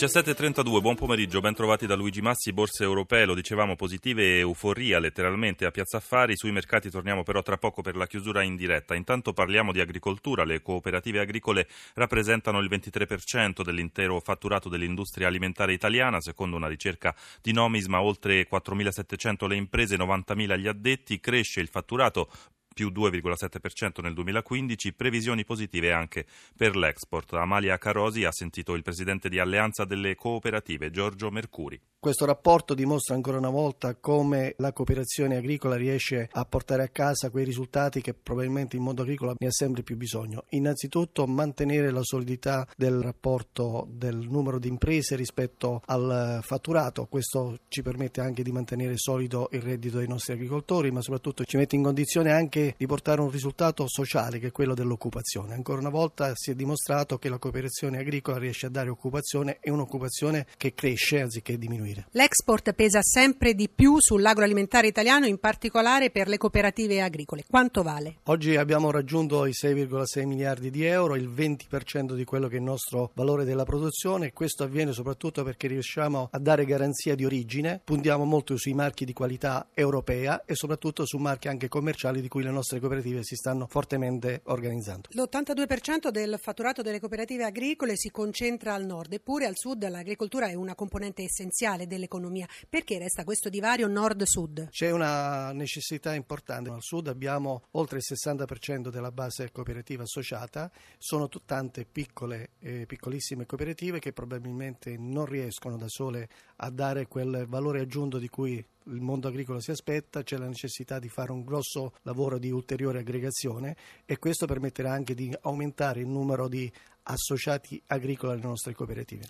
17.32, buon pomeriggio, ben trovati da Luigi Massi, borse europee, lo dicevamo, positive euforia letteralmente a Piazza Affari, sui mercati torniamo però tra poco per la chiusura in diretta. Intanto parliamo di agricoltura, le cooperative agricole rappresentano il 23% dell'intero fatturato dell'industria alimentare italiana, secondo una ricerca di Nomisma, oltre 4.700 le imprese, 90.000 gli addetti, cresce il fatturato più 2,7% nel 2015, previsioni positive anche per l'export. Amalia Carosi ha sentito il presidente di Alleanza delle Cooperative, Giorgio Mercuri. Questo rapporto dimostra ancora una volta come la cooperazione agricola riesce a portare a casa quei risultati che probabilmente il mondo agricolo ne ha sempre più bisogno. Innanzitutto mantenere la solidità del rapporto del numero di imprese rispetto al fatturato, questo ci permette anche di mantenere solido il reddito dei nostri agricoltori, ma soprattutto ci mette in condizione anche di portare un risultato sociale che è quello dell'occupazione. Ancora una volta si è dimostrato che la cooperazione agricola riesce a dare occupazione e un'occupazione che cresce anziché diminuire. L'export pesa sempre di più sull'agroalimentare italiano, in particolare per le cooperative agricole. Quanto vale? Oggi abbiamo raggiunto i 6,6 miliardi di euro, il 20% di quello che è il nostro valore della produzione e questo avviene soprattutto perché riusciamo a dare garanzia di origine, puntiamo molto sui marchi di qualità europea e soprattutto su marchi anche commerciali di cui le nostre cooperative si stanno fortemente organizzando. L'82% del fatturato delle cooperative agricole si concentra al nord, eppure al sud l'agricoltura è una componente essenziale dell'economia. Perché resta questo divario nord-sud? C'è una necessità importante. Al sud abbiamo oltre il 60% della base cooperativa associata, sono tante piccole e piccolissime cooperative che probabilmente non riescono da sole a dare quel valore aggiunto di cui il mondo agricolo si aspetta, c'è la necessità di fare un grosso lavoro di ulteriore aggregazione e questo permetterà anche di aumentare il numero di associati agricoli alle nostre cooperative.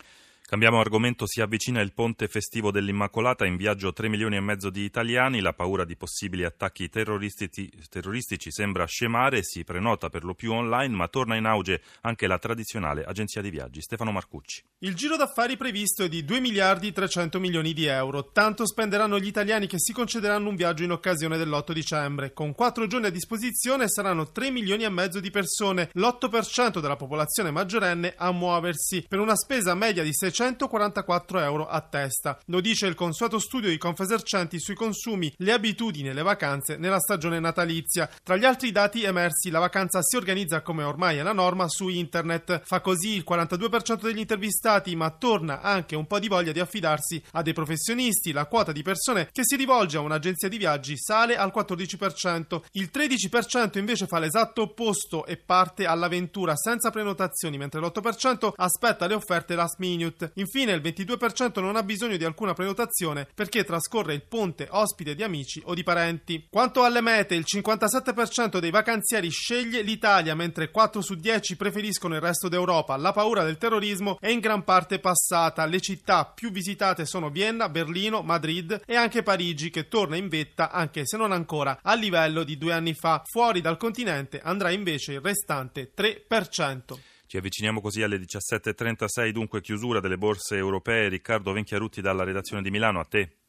Cambiamo argomento, si avvicina il ponte festivo dell'Immacolata, in viaggio 3 milioni e mezzo di italiani, la paura di possibili attacchi terroristici, terroristici sembra scemare, si prenota per lo più online, ma torna in auge anche la tradizionale agenzia di viaggi. Stefano Marcucci. Il giro d'affari previsto è di 2 miliardi 300 milioni di euro, tanto spenderanno gli italiani che si concederanno un viaggio in occasione dell'8 dicembre. Con 4 giorni a disposizione saranno 3 milioni e mezzo di persone, l'8% della popolazione maggiorenne a muoversi, per una spesa media di 600 144 euro a testa. Lo dice il consueto studio di Confesercenti sui consumi, le abitudini e le vacanze nella stagione natalizia. Tra gli altri dati emersi, la vacanza si organizza come ormai è la norma su internet. Fa così il 42% degli intervistati, ma torna anche un po' di voglia di affidarsi a dei professionisti. La quota di persone che si rivolge a un'agenzia di viaggi sale al 14%. Il 13% invece fa l'esatto opposto e parte all'avventura senza prenotazioni, mentre l'8% aspetta le offerte last minute. Infine il 22% non ha bisogno di alcuna prenotazione perché trascorre il ponte ospite di amici o di parenti. Quanto alle mete, il 57% dei vacanzieri sceglie l'Italia, mentre 4 su 10 preferiscono il resto d'Europa. La paura del terrorismo è in gran parte passata. Le città più visitate sono Vienna, Berlino, Madrid e anche Parigi, che torna in vetta, anche se non ancora a livello di due anni fa. Fuori dal continente andrà invece il restante 3%. Ci avviciniamo così alle 17.36, dunque chiusura delle borse europee. Riccardo Venchiarutti dalla redazione di Milano, a te.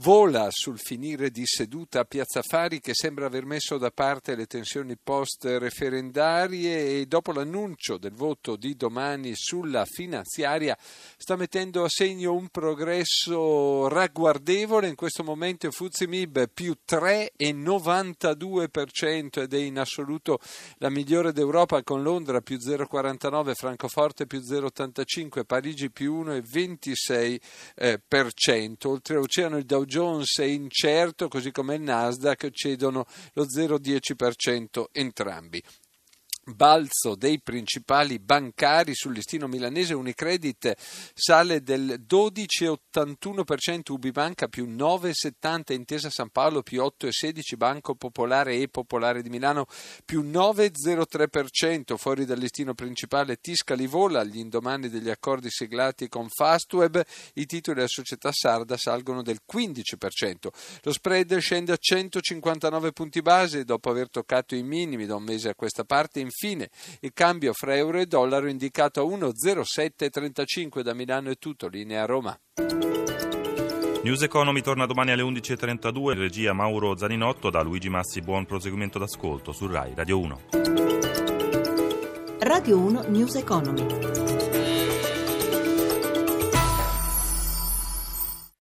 Vola sul finire di seduta a Piazza Fari che sembra aver messo da parte le tensioni post-referendarie e dopo l'annuncio del voto di domani sulla finanziaria sta mettendo a segno un progresso ragguardevole. In questo momento Fuzzi Mib più 3,92% ed è in assoluto la migliore d'Europa con Londra più 0,49%, Francoforte più 0,85%, Parigi più 1,26%. Oltreoceano il Dow Jones è incerto, così come il Nasdaq cedono lo 0,10% entrambi. Balzo dei principali bancari sul listino milanese. Unicredit sale del 12,81% Ubibanca più 9,70 Intesa San Paolo più 8,16 Banco Popolare e Popolare di Milano più 9,03% fuori dal listino principale Tiscali vola agli indomani degli accordi siglati con Fastweb i titoli della società sarda salgono del 15% lo spread scende a 159 punti base dopo aver toccato i minimi da un mese a questa parte Infine, il cambio fra euro e dollaro indicato a 1,0735 da Milano è tutto, linea Roma. News Economy torna domani alle 11.32, regia Mauro Zaninotto, da Luigi Massi buon proseguimento d'ascolto su RAI Radio 1. Radio 1 News Economy.